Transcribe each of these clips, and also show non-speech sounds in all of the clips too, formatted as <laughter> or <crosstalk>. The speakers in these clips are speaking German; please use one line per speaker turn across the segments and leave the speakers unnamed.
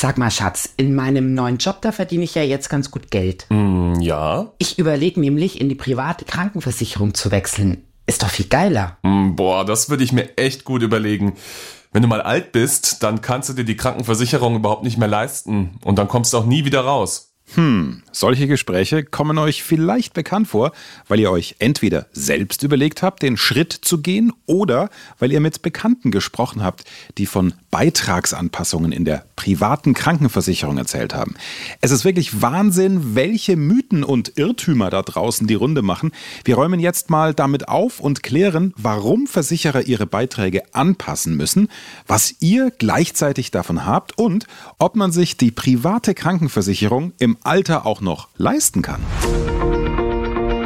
Sag mal, Schatz, in meinem neuen Job, da verdiene ich ja jetzt ganz gut Geld.
Mm, ja.
Ich überlege nämlich, in die private Krankenversicherung zu wechseln. Ist doch viel geiler.
Mm, boah, das würde ich mir echt gut überlegen. Wenn du mal alt bist, dann kannst du dir die Krankenversicherung überhaupt nicht mehr leisten und dann kommst du auch nie wieder raus.
Hm, solche Gespräche kommen euch vielleicht bekannt vor, weil ihr euch entweder selbst überlegt habt, den Schritt zu gehen, oder weil ihr mit Bekannten gesprochen habt, die von Beitragsanpassungen in der privaten Krankenversicherung erzählt haben. Es ist wirklich Wahnsinn, welche Mythen und Irrtümer da draußen die Runde machen. Wir räumen jetzt mal damit auf und klären, warum Versicherer ihre Beiträge anpassen müssen, was ihr gleichzeitig davon habt und ob man sich die private Krankenversicherung im Alter auch noch leisten kann.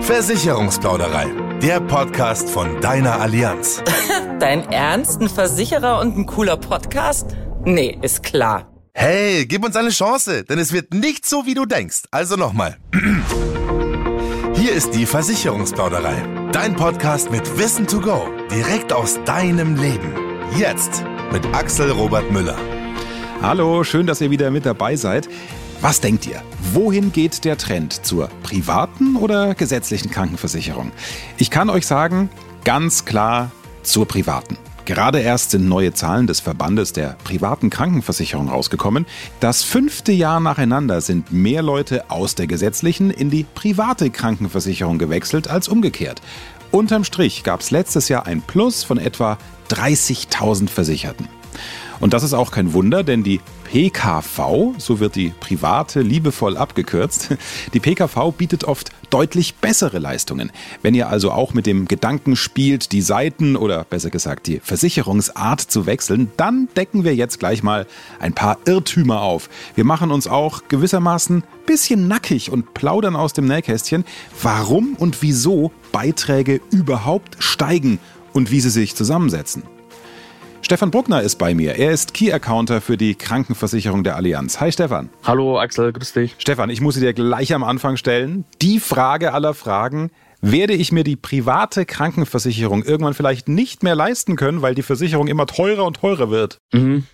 Versicherungsplauderei, der Podcast von deiner Allianz. <laughs>
Dein Ernst? Ein Versicherer und ein cooler Podcast? Nee, ist klar.
Hey, gib uns eine Chance, denn es wird nicht so, wie du denkst. Also nochmal. <clears throat> Hier ist die Versicherungsplauderei. Dein Podcast mit Wissen to go. Direkt aus deinem Leben. Jetzt mit Axel Robert Müller.
Hallo, schön, dass ihr wieder mit dabei seid. Was denkt ihr? Wohin geht der Trend? Zur privaten oder gesetzlichen Krankenversicherung? Ich kann euch sagen, ganz klar zur privaten. Gerade erst sind neue Zahlen des Verbandes der privaten Krankenversicherung rausgekommen. Das fünfte Jahr nacheinander sind mehr Leute aus der gesetzlichen in die private Krankenversicherung gewechselt als umgekehrt. Unterm Strich gab es letztes Jahr ein Plus von etwa 30.000 Versicherten. Und das ist auch kein Wunder, denn die PKV, so wird die private liebevoll abgekürzt, die PKV bietet oft deutlich bessere Leistungen. Wenn ihr also auch mit dem Gedanken spielt, die Seiten oder besser gesagt die Versicherungsart zu wechseln, dann decken wir jetzt gleich mal ein paar Irrtümer auf. Wir machen uns auch gewissermaßen bisschen nackig und plaudern aus dem Nähkästchen, warum und wieso Beiträge überhaupt steigen und wie sie sich zusammensetzen. Stefan Bruckner ist bei mir. Er ist Key Accounter für die Krankenversicherung der Allianz. Hi Stefan.
Hallo Axel, grüß dich.
Stefan, ich muss sie dir gleich am Anfang stellen. Die Frage aller Fragen werde ich mir die private Krankenversicherung irgendwann vielleicht nicht mehr leisten können, weil die Versicherung immer teurer und teurer wird?
Mhm.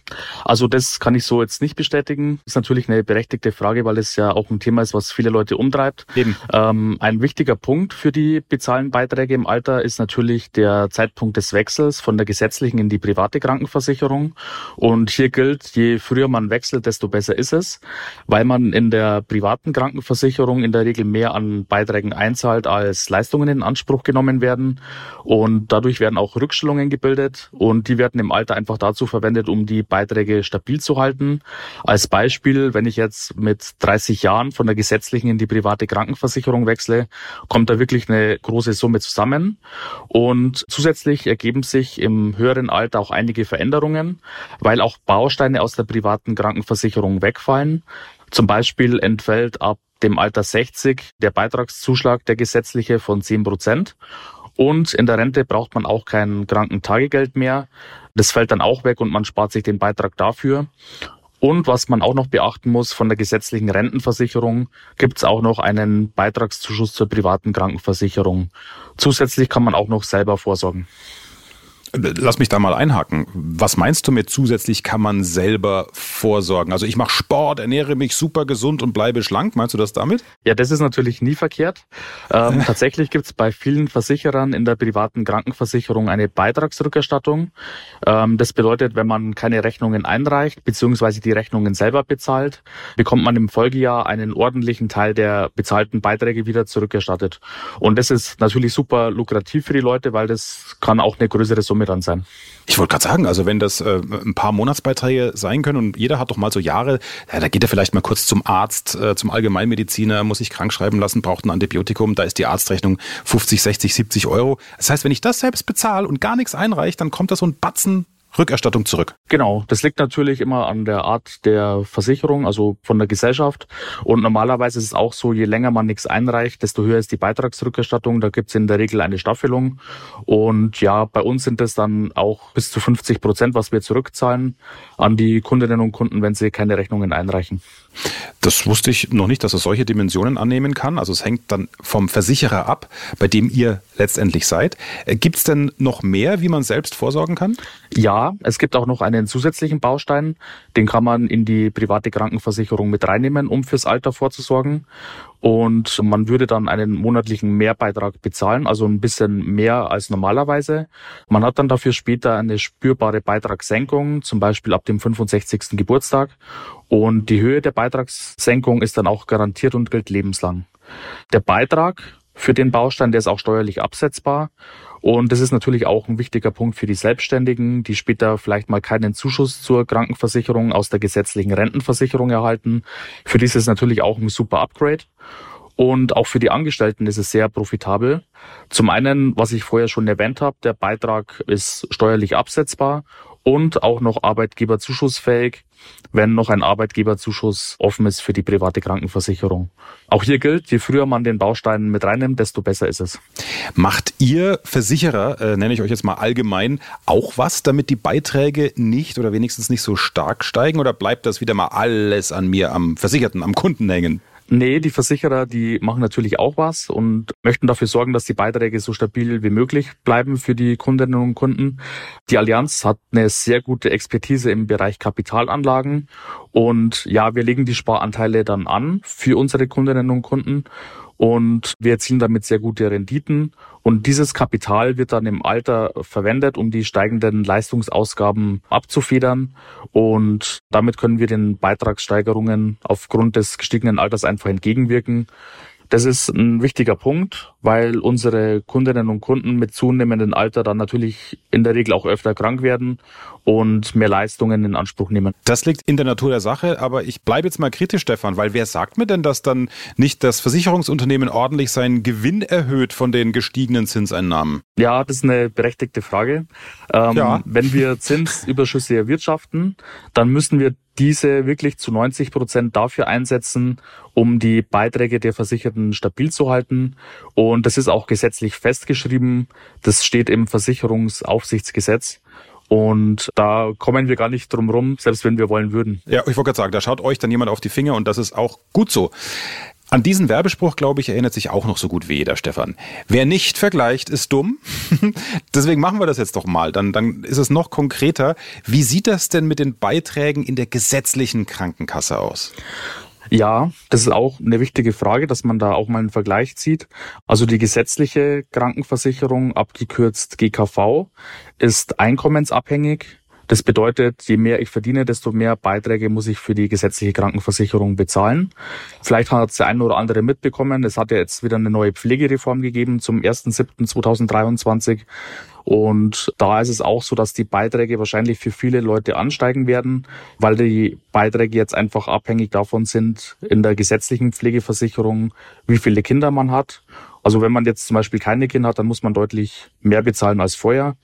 Also das kann ich so jetzt nicht bestätigen. Das ist natürlich eine berechtigte Frage, weil es ja auch ein Thema ist, was viele Leute umtreibt. Eben. Ähm, ein wichtiger Punkt für die bezahlten Beiträge im Alter ist natürlich der Zeitpunkt des Wechsels von der gesetzlichen in die private Krankenversicherung. Und hier gilt, je früher man wechselt, desto besser ist es, weil man in der privaten Krankenversicherung in der Regel mehr an Beiträgen einzahlt als Leistungen in Anspruch genommen werden. Und dadurch werden auch Rückstellungen gebildet und die werden im Alter einfach dazu verwendet, um die Beiträge stabil zu halten. Als Beispiel, wenn ich jetzt mit 30 Jahren von der gesetzlichen in die private Krankenversicherung wechsle, kommt da wirklich eine große Summe zusammen. Und zusätzlich ergeben sich im höheren Alter auch einige Veränderungen, weil auch Bausteine aus der privaten Krankenversicherung wegfallen. Zum Beispiel entfällt ab dem Alter 60 der Beitragszuschlag, der gesetzliche von 10 Prozent. Und in der Rente braucht man auch kein Krankentagegeld mehr. Das fällt dann auch weg und man spart sich den Beitrag dafür. Und was man auch noch beachten muss, von der gesetzlichen Rentenversicherung gibt es auch noch einen Beitragszuschuss zur privaten Krankenversicherung. Zusätzlich kann man auch noch selber vorsorgen.
Lass mich da mal einhaken. Was meinst du mit zusätzlich kann man selber vorsorgen? Also ich mache Sport, ernähre mich super gesund und bleibe schlank. Meinst du das damit?
Ja, das ist natürlich nie verkehrt. Ähm, <laughs> tatsächlich gibt es bei vielen Versicherern in der privaten Krankenversicherung eine Beitragsrückerstattung. Ähm, das bedeutet, wenn man keine Rechnungen einreicht, beziehungsweise die Rechnungen selber bezahlt, bekommt man im Folgejahr einen ordentlichen Teil der bezahlten Beiträge wieder zurückerstattet. Und das ist natürlich super lukrativ für die Leute, weil das kann auch eine größere Summe dann sein.
Ich wollte gerade sagen, also wenn das äh, ein paar Monatsbeiträge sein können und jeder hat doch mal so Jahre, ja, da geht er vielleicht mal kurz zum Arzt, äh, zum Allgemeinmediziner, muss sich krank schreiben lassen, braucht ein Antibiotikum, da ist die Arztrechnung 50, 60, 70 Euro. Das heißt, wenn ich das selbst bezahle und gar nichts einreiche, dann kommt da so ein Batzen Rückerstattung zurück.
Genau, das liegt natürlich immer an der Art der Versicherung, also von der Gesellschaft. Und normalerweise ist es auch so, je länger man nichts einreicht, desto höher ist die Beitragsrückerstattung. Da gibt es in der Regel eine Staffelung. Und ja, bei uns sind es dann auch bis zu 50 Prozent, was wir zurückzahlen an die Kundinnen und Kunden, wenn sie keine Rechnungen einreichen.
Das wusste ich noch nicht, dass es solche Dimensionen annehmen kann. Also es hängt dann vom Versicherer ab, bei dem ihr letztendlich seid. Äh, Gibt es denn noch mehr, wie man selbst vorsorgen kann?
Ja, Ja, es gibt auch noch einen zusätzlichen Baustein, den kann man in die private Krankenversicherung mit reinnehmen, um fürs Alter vorzusorgen. Und man würde dann einen monatlichen Mehrbeitrag bezahlen, also ein bisschen mehr als normalerweise. Man hat dann dafür später eine spürbare Beitragssenkung, zum Beispiel ab dem 65. Geburtstag. Und die Höhe der Beitragssenkung ist dann auch garantiert und gilt lebenslang. Der Beitrag für den Baustein, der ist auch steuerlich absetzbar. Und das ist natürlich auch ein wichtiger Punkt für die Selbstständigen, die später vielleicht mal keinen Zuschuss zur Krankenversicherung aus der gesetzlichen Rentenversicherung erhalten. Für die ist es natürlich auch ein super Upgrade. Und auch für die Angestellten ist es sehr profitabel. Zum einen, was ich vorher schon erwähnt habe, der Beitrag ist steuerlich absetzbar und auch noch arbeitgeberzuschussfähig, wenn noch ein Arbeitgeberzuschuss offen ist für die private Krankenversicherung. Auch hier gilt, je früher man den Baustein mit reinnimmt, desto besser ist es.
Macht ihr Versicherer, äh, nenne ich euch jetzt mal allgemein, auch was, damit die Beiträge nicht oder wenigstens nicht so stark steigen oder bleibt das wieder mal alles an mir, am Versicherten, am Kunden hängen?
Nee, die Versicherer, die machen natürlich auch was und möchten dafür sorgen, dass die Beiträge so stabil wie möglich bleiben für die Kundinnen und Kunden. Die Allianz hat eine sehr gute Expertise im Bereich Kapitalanlagen und ja, wir legen die Sparanteile dann an für unsere Kundinnen und Kunden und wir erzielen damit sehr gute Renditen. Und dieses Kapital wird dann im Alter verwendet, um die steigenden Leistungsausgaben abzufedern. Und damit können wir den Beitragssteigerungen aufgrund des gestiegenen Alters einfach entgegenwirken. Das ist ein wichtiger Punkt, weil unsere Kundinnen und Kunden mit zunehmendem Alter dann natürlich in der Regel auch öfter krank werden und mehr Leistungen in Anspruch nehmen.
Das liegt in der Natur der Sache, aber ich bleibe jetzt mal kritisch, Stefan, weil wer sagt mir denn, dass dann nicht das Versicherungsunternehmen ordentlich seinen Gewinn erhöht von den gestiegenen Zinseinnahmen?
Ja, das ist eine berechtigte Frage. Ähm, ja. Wenn wir <laughs> Zinsüberschüsse erwirtschaften, dann müssen wir diese wirklich zu 90 Prozent dafür einsetzen, um die Beiträge der Versicherten stabil zu halten. Und das ist auch gesetzlich festgeschrieben. Das steht im Versicherungsaufsichtsgesetz. Und da kommen wir gar nicht drum rum, selbst wenn wir wollen würden.
Ja, ich wollte gerade sagen, da schaut euch dann jemand auf die Finger und das ist auch gut so. An diesen Werbespruch, glaube ich, erinnert sich auch noch so gut wie jeder, Stefan. Wer nicht vergleicht, ist dumm. <laughs> Deswegen machen wir das jetzt doch mal. Dann, dann ist es noch konkreter. Wie sieht das denn mit den Beiträgen in der gesetzlichen Krankenkasse aus?
Ja, das ist auch eine wichtige Frage, dass man da auch mal einen Vergleich zieht. Also die gesetzliche Krankenversicherung, abgekürzt GKV, ist einkommensabhängig. Das bedeutet, je mehr ich verdiene, desto mehr Beiträge muss ich für die gesetzliche Krankenversicherung bezahlen. Vielleicht hat es der eine oder andere mitbekommen. Es hat ja jetzt wieder eine neue Pflegereform gegeben zum 1.7.2023. Und da ist es auch so, dass die Beiträge wahrscheinlich für viele Leute ansteigen werden, weil die Beiträge jetzt einfach abhängig davon sind in der gesetzlichen Pflegeversicherung, wie viele Kinder man hat. Also wenn man jetzt zum Beispiel keine Kinder hat, dann muss man deutlich mehr bezahlen als vorher.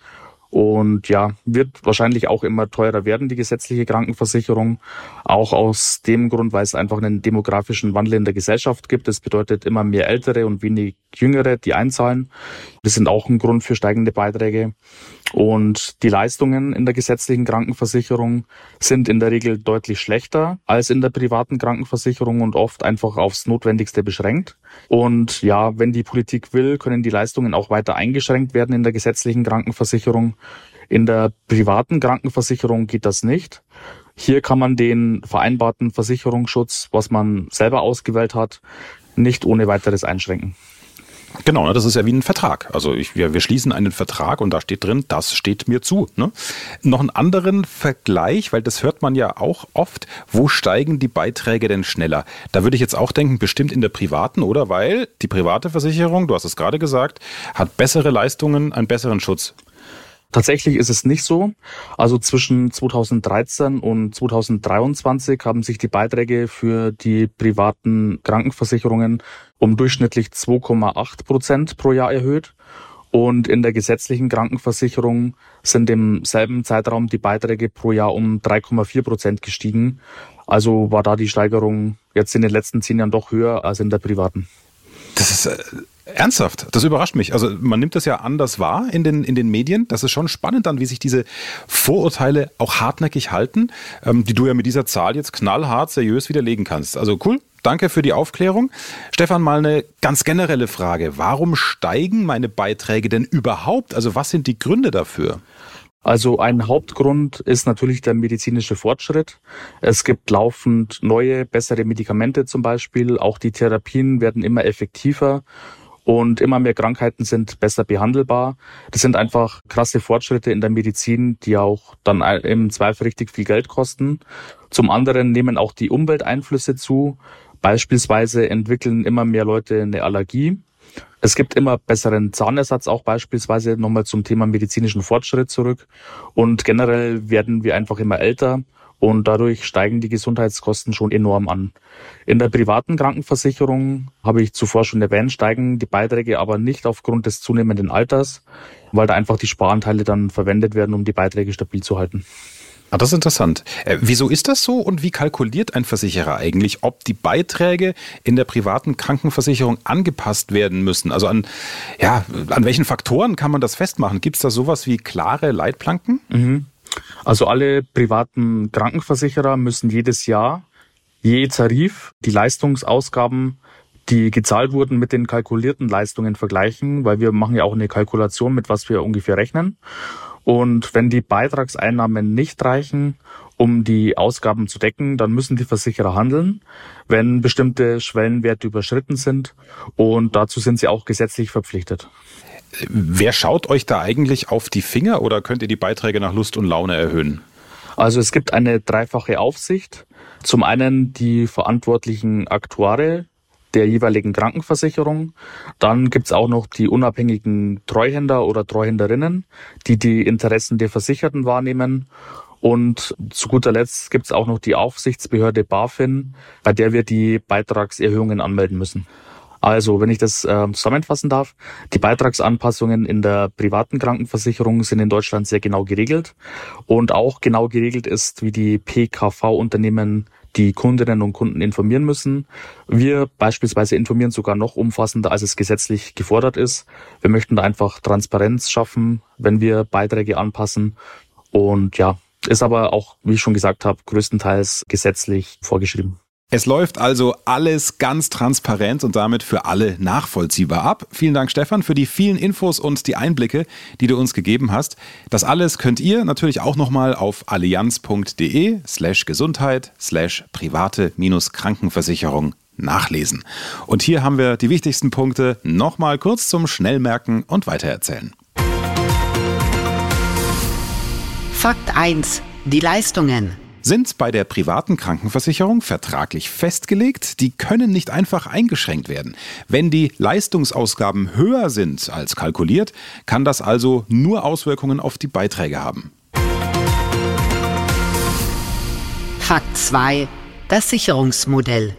Und ja, wird wahrscheinlich auch immer teurer werden, die gesetzliche Krankenversicherung. Auch aus dem Grund, weil es einfach einen demografischen Wandel in der Gesellschaft gibt. Das bedeutet immer mehr Ältere und wenig Jüngere, die einzahlen. Das sind auch ein Grund für steigende Beiträge. Und die Leistungen in der gesetzlichen Krankenversicherung sind in der Regel deutlich schlechter als in der privaten Krankenversicherung und oft einfach aufs Notwendigste beschränkt. Und ja, wenn die Politik will, können die Leistungen auch weiter eingeschränkt werden in der gesetzlichen Krankenversicherung. In der privaten Krankenversicherung geht das nicht. Hier kann man den vereinbarten Versicherungsschutz, was man selber ausgewählt hat, nicht ohne weiteres einschränken.
Genau, ne, das ist ja wie ein Vertrag. Also ich, wir, wir schließen einen Vertrag und da steht drin, das steht mir zu. Ne? Noch einen anderen Vergleich, weil das hört man ja auch oft, wo steigen die Beiträge denn schneller? Da würde ich jetzt auch denken, bestimmt in der privaten, oder? Weil die private Versicherung, du hast es gerade gesagt, hat bessere Leistungen, einen besseren Schutz.
Tatsächlich ist es nicht so. Also zwischen 2013 und 2023 haben sich die Beiträge für die privaten Krankenversicherungen um durchschnittlich 2,8 Prozent pro Jahr erhöht. Und in der gesetzlichen Krankenversicherung sind im selben Zeitraum die Beiträge pro Jahr um 3,4 Prozent gestiegen. Also war da die Steigerung jetzt in den letzten zehn Jahren doch höher als in der privaten.
Das ist äh, ernsthaft, das überrascht mich. Also man nimmt das ja anders wahr in den, in den Medien. Das ist schon spannend dann, wie sich diese Vorurteile auch hartnäckig halten, ähm, die du ja mit dieser Zahl jetzt knallhart seriös widerlegen kannst. Also cool, danke für die Aufklärung. Stefan, mal eine ganz generelle Frage. Warum steigen meine Beiträge denn überhaupt? Also was sind die Gründe dafür?
Also ein Hauptgrund ist natürlich der medizinische Fortschritt. Es gibt laufend neue, bessere Medikamente zum Beispiel. Auch die Therapien werden immer effektiver und immer mehr Krankheiten sind besser behandelbar. Das sind einfach krasse Fortschritte in der Medizin, die auch dann im Zweifel richtig viel Geld kosten. Zum anderen nehmen auch die Umwelteinflüsse zu. Beispielsweise entwickeln immer mehr Leute eine Allergie. Es gibt immer besseren Zahnersatz, auch beispielsweise nochmal zum Thema medizinischen Fortschritt zurück. Und generell werden wir einfach immer älter und dadurch steigen die Gesundheitskosten schon enorm an. In der privaten Krankenversicherung habe ich zuvor schon erwähnt, steigen die Beiträge aber nicht aufgrund des zunehmenden Alters, weil da einfach die Sparanteile dann verwendet werden, um die Beiträge stabil zu halten.
Ah, das ist interessant. Äh, wieso ist das so und wie kalkuliert ein Versicherer eigentlich, ob die Beiträge in der privaten Krankenversicherung angepasst werden müssen? Also an, ja, an welchen Faktoren kann man das festmachen? Gibt es da sowas wie klare Leitplanken?
Mhm. Also alle privaten Krankenversicherer müssen jedes Jahr je Tarif die Leistungsausgaben die gezahlt wurden mit den kalkulierten Leistungen vergleichen, weil wir machen ja auch eine Kalkulation, mit was wir ungefähr rechnen. Und wenn die Beitragseinnahmen nicht reichen, um die Ausgaben zu decken, dann müssen die Versicherer handeln, wenn bestimmte Schwellenwerte überschritten sind. Und dazu sind sie auch gesetzlich verpflichtet.
Wer schaut euch da eigentlich auf die Finger oder könnt ihr die Beiträge nach Lust und Laune erhöhen?
Also es gibt eine dreifache Aufsicht. Zum einen die verantwortlichen Aktuare der jeweiligen Krankenversicherung. Dann gibt's auch noch die unabhängigen Treuhänder oder Treuhänderinnen, die die Interessen der Versicherten wahrnehmen. Und zu guter Letzt gibt's auch noch die Aufsichtsbehörde BaFin, bei der wir die Beitragserhöhungen anmelden müssen. Also, wenn ich das äh, zusammenfassen darf, die Beitragsanpassungen in der privaten Krankenversicherung sind in Deutschland sehr genau geregelt und auch genau geregelt ist, wie die PKV-Unternehmen die Kundinnen und Kunden informieren müssen. Wir beispielsweise informieren sogar noch umfassender, als es gesetzlich gefordert ist. Wir möchten da einfach Transparenz schaffen, wenn wir Beiträge anpassen. Und ja, ist aber auch, wie ich schon gesagt habe, größtenteils gesetzlich vorgeschrieben.
Es läuft also alles ganz transparent und damit für alle nachvollziehbar ab. Vielen Dank, Stefan, für die vielen Infos und die Einblicke, die du uns gegeben hast. Das alles könnt ihr natürlich auch nochmal auf allianz.de slash Gesundheit slash private minus Krankenversicherung nachlesen. Und hier haben wir die wichtigsten Punkte nochmal kurz zum Schnellmerken und weitererzählen.
Fakt 1. Die Leistungen
sind bei der privaten Krankenversicherung vertraglich festgelegt. Die können nicht einfach eingeschränkt werden. Wenn die Leistungsausgaben höher sind als kalkuliert, kann das also nur Auswirkungen auf die Beiträge haben.
Fakt 2. Das Sicherungsmodell.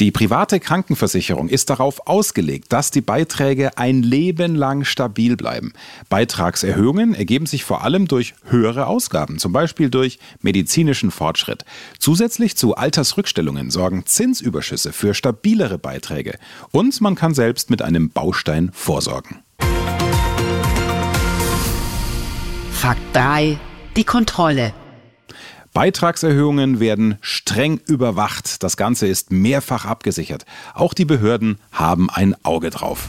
Die private Krankenversicherung ist darauf ausgelegt, dass die Beiträge ein Leben lang stabil bleiben. Beitragserhöhungen ergeben sich vor allem durch höhere Ausgaben, zum Beispiel durch medizinischen Fortschritt. Zusätzlich zu Altersrückstellungen sorgen Zinsüberschüsse für stabilere Beiträge und man kann selbst mit einem Baustein vorsorgen.
Fakt 3. Die Kontrolle.
Beitragserhöhungen werden streng überwacht. Das Ganze ist mehrfach abgesichert. Auch die Behörden haben ein Auge drauf.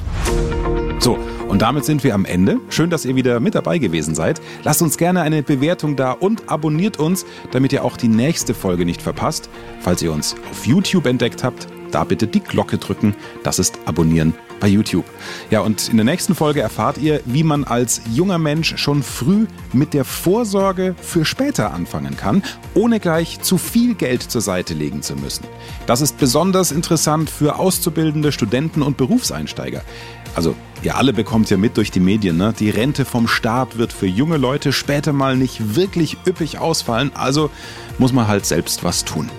So, und damit sind wir am Ende. Schön, dass ihr wieder mit dabei gewesen seid. Lasst uns gerne eine Bewertung da und abonniert uns, damit ihr auch die nächste Folge nicht verpasst. Falls ihr uns auf YouTube entdeckt habt, da bitte die Glocke drücken. Das ist Abonnieren bei YouTube. Ja, und in der nächsten Folge erfahrt ihr, wie man als junger Mensch schon früh mit der Vorsorge für später anfangen kann, ohne gleich zu viel Geld zur Seite legen zu müssen. Das ist besonders interessant für auszubildende Studenten und Berufseinsteiger. Also, ihr alle bekommt ja mit durch die Medien, ne? Die Rente vom Staat wird für junge Leute später mal nicht wirklich üppig ausfallen, also muss man halt selbst was tun.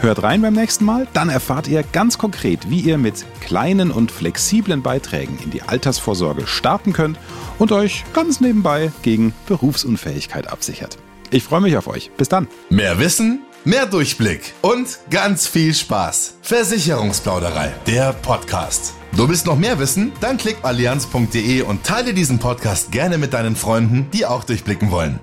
Hört rein beim nächsten Mal, dann erfahrt ihr ganz konkret, wie ihr mit kleinen und flexiblen Beiträgen in die Altersvorsorge starten könnt und euch ganz nebenbei gegen Berufsunfähigkeit absichert. Ich freue mich auf euch. Bis dann.
Mehr Wissen, mehr Durchblick und ganz viel Spaß. Versicherungsplauderei, der Podcast. Du willst noch mehr wissen? Dann klick allianz.de und teile diesen Podcast gerne mit deinen Freunden, die auch durchblicken wollen.